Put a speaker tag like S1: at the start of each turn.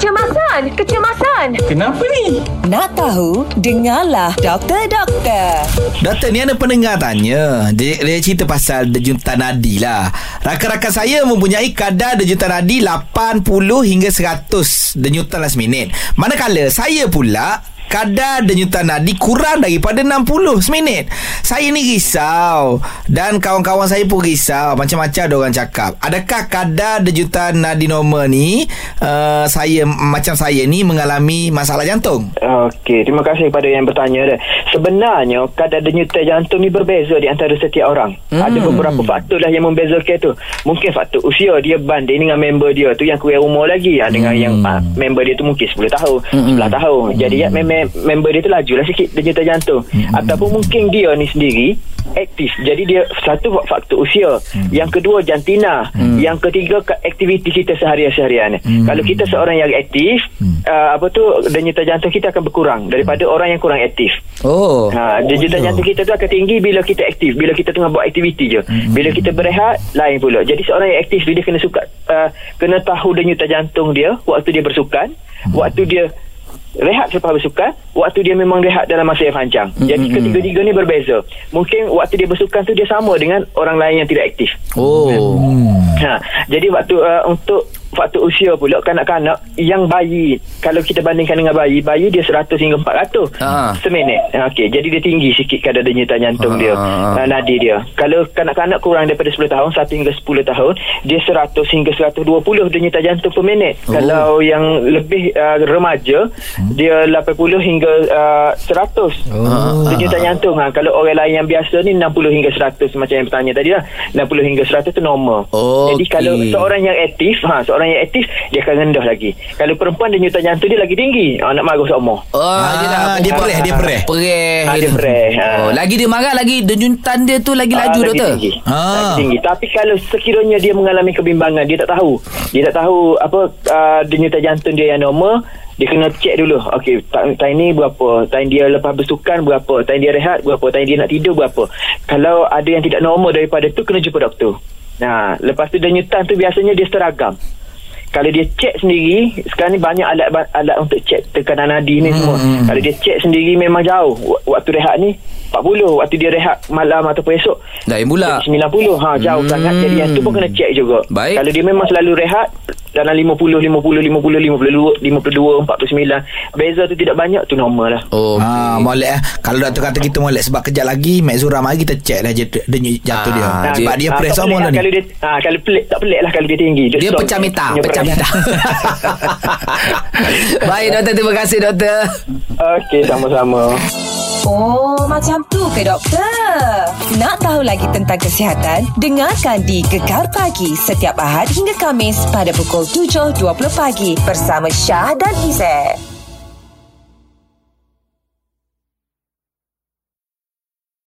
S1: Kecemasan, kecemasan.
S2: Kenapa ni?
S3: Nak tahu? Dengarlah Doktor Doktor.
S4: Doktor ni ada pendengar tanya dia, dia cerita pasal denyutan nadi lah Rakan-rakan saya mempunyai kadar denyutan nadi 80 hingga 100 denyutan last minute Manakala saya pula kadar denyutan nadi kurang daripada 60 seminit. Saya ni risau dan kawan-kawan saya pun risau. Macam-macam ada orang cakap. Adakah kadar denyutan nadi normal ni uh, saya macam saya ni mengalami masalah jantung?
S5: Okey, terima kasih kepada yang bertanya dah. Sebenarnya kadar denyutan jantung ni berbeza di antara setiap orang. Hmm. Ada beberapa faktor lah yang membezakan tu. Mungkin faktor usia dia banding dengan member dia tu yang kurang umur lagi ya, dengan hmm. yang uh, member dia tu mungkin 10 tahun, hmm. 11 tahun. Jadi ya memang member dia tu laju lah sikit denyutan jantung hmm. ataupun mungkin dia ni sendiri aktif jadi dia satu faktor usia hmm. yang kedua jantina hmm. yang ketiga aktiviti kita seharian-seharian hmm. kalau kita seorang yang aktif hmm. uh, apa tu denyutan jantung kita akan berkurang daripada hmm. orang yang kurang aktif
S4: oh
S5: ha, denyutan oh, jantung kita tu akan tinggi bila kita aktif bila kita tengah buat aktiviti je hmm. bila kita berehat lain pula jadi seorang yang aktif dia kena suka uh, kena tahu denyutan jantung dia waktu dia bersukan hmm. waktu dia rehat selepas bersukan waktu dia memang rehat dalam masa yang panjang. Mm-hmm. jadi ketiga-tiga ni berbeza. Mungkin waktu dia bersukan tu dia sama dengan orang lain yang tidak aktif.
S4: Oh.
S5: Ha, jadi waktu uh, untuk faktor usia pula kanak-kanak yang bayi kalau kita bandingkan dengan bayi bayi dia 100 hingga 400 ha. seminit ha, okey jadi dia tinggi sikit kadar denyutan jantung ha. dia ha, nadi dia kalau kanak-kanak kurang daripada 10 tahun 1 hingga 10 tahun dia 100 hingga 120 denyutan jantung per minit oh. kalau yang lebih uh, remaja hmm. dia 80 hingga uh, 100 oh. denyutan jantung ha. kalau orang lain yang biasa ni 60 hingga 100 macam yang bertanya tadi lah 60 hingga 100 tu normal
S4: okay.
S5: jadi kalau seorang yang aktif ha, seorang orang yang aktif dia akan rendah lagi. Kalau perempuan denyutan jantung dia lagi tinggi ah, nak marah seumur
S4: oh, ah, dia, dia perih dia perih.
S2: Perih
S5: ah, dia perih
S2: oh, lagi dia marah lagi denyutan dia tu lagi laju
S5: ah,
S2: doktor.
S5: lagi tinggi. Ah. lagi tinggi. Tapi kalau sekiranya dia mengalami kebimbangan dia tak tahu. Dia tak tahu apa uh, denyutan jantung dia yang normal dia kena cek dulu. Okey time ni berapa? Time dia lepas bersukan berapa? Time dia rehat berapa? Time dia nak tidur berapa? Kalau ada yang tidak normal daripada tu kena jumpa doktor. Nah, lepas tu denyutan tu biasanya dia seragam kalau dia cek sendiri sekarang ni banyak alat alat untuk cek tekanan nadi ni hmm. semua kalau dia cek sendiri memang jauh. Waktu rehat ni 40 waktu dia rehat malam ataupun esok
S4: lain pula
S5: 90 ha jauh hmm. sangat. Jadi yang tu pun kena cek juga.
S4: Baik.
S5: kalau dia memang selalu rehat dalam 50 50 50 52 52 49 beza tu tidak banyak tu normal lah.
S4: Oh okay. ha molek eh. Kalau doktor kata kita molek sebab kejap lagi mek zura mari kita cek lah denyut jatuh dia. ha, sebab dia, dia press semua
S5: lah.
S4: ni.
S5: Kalau dia ha, kalau pelik tak pelik lah kalau dia tinggi.
S4: Dia, dia pecah meta pecah meta baik doktor terima kasih doktor
S5: okey sama-sama
S3: Oh, macam tu ke doktor? Nak tahu lagi tentang kesihatan? Dengarkan di Gekar Pagi setiap Ahad hingga Kamis pada pukul 7.20 pagi bersama Syah dan Izzet.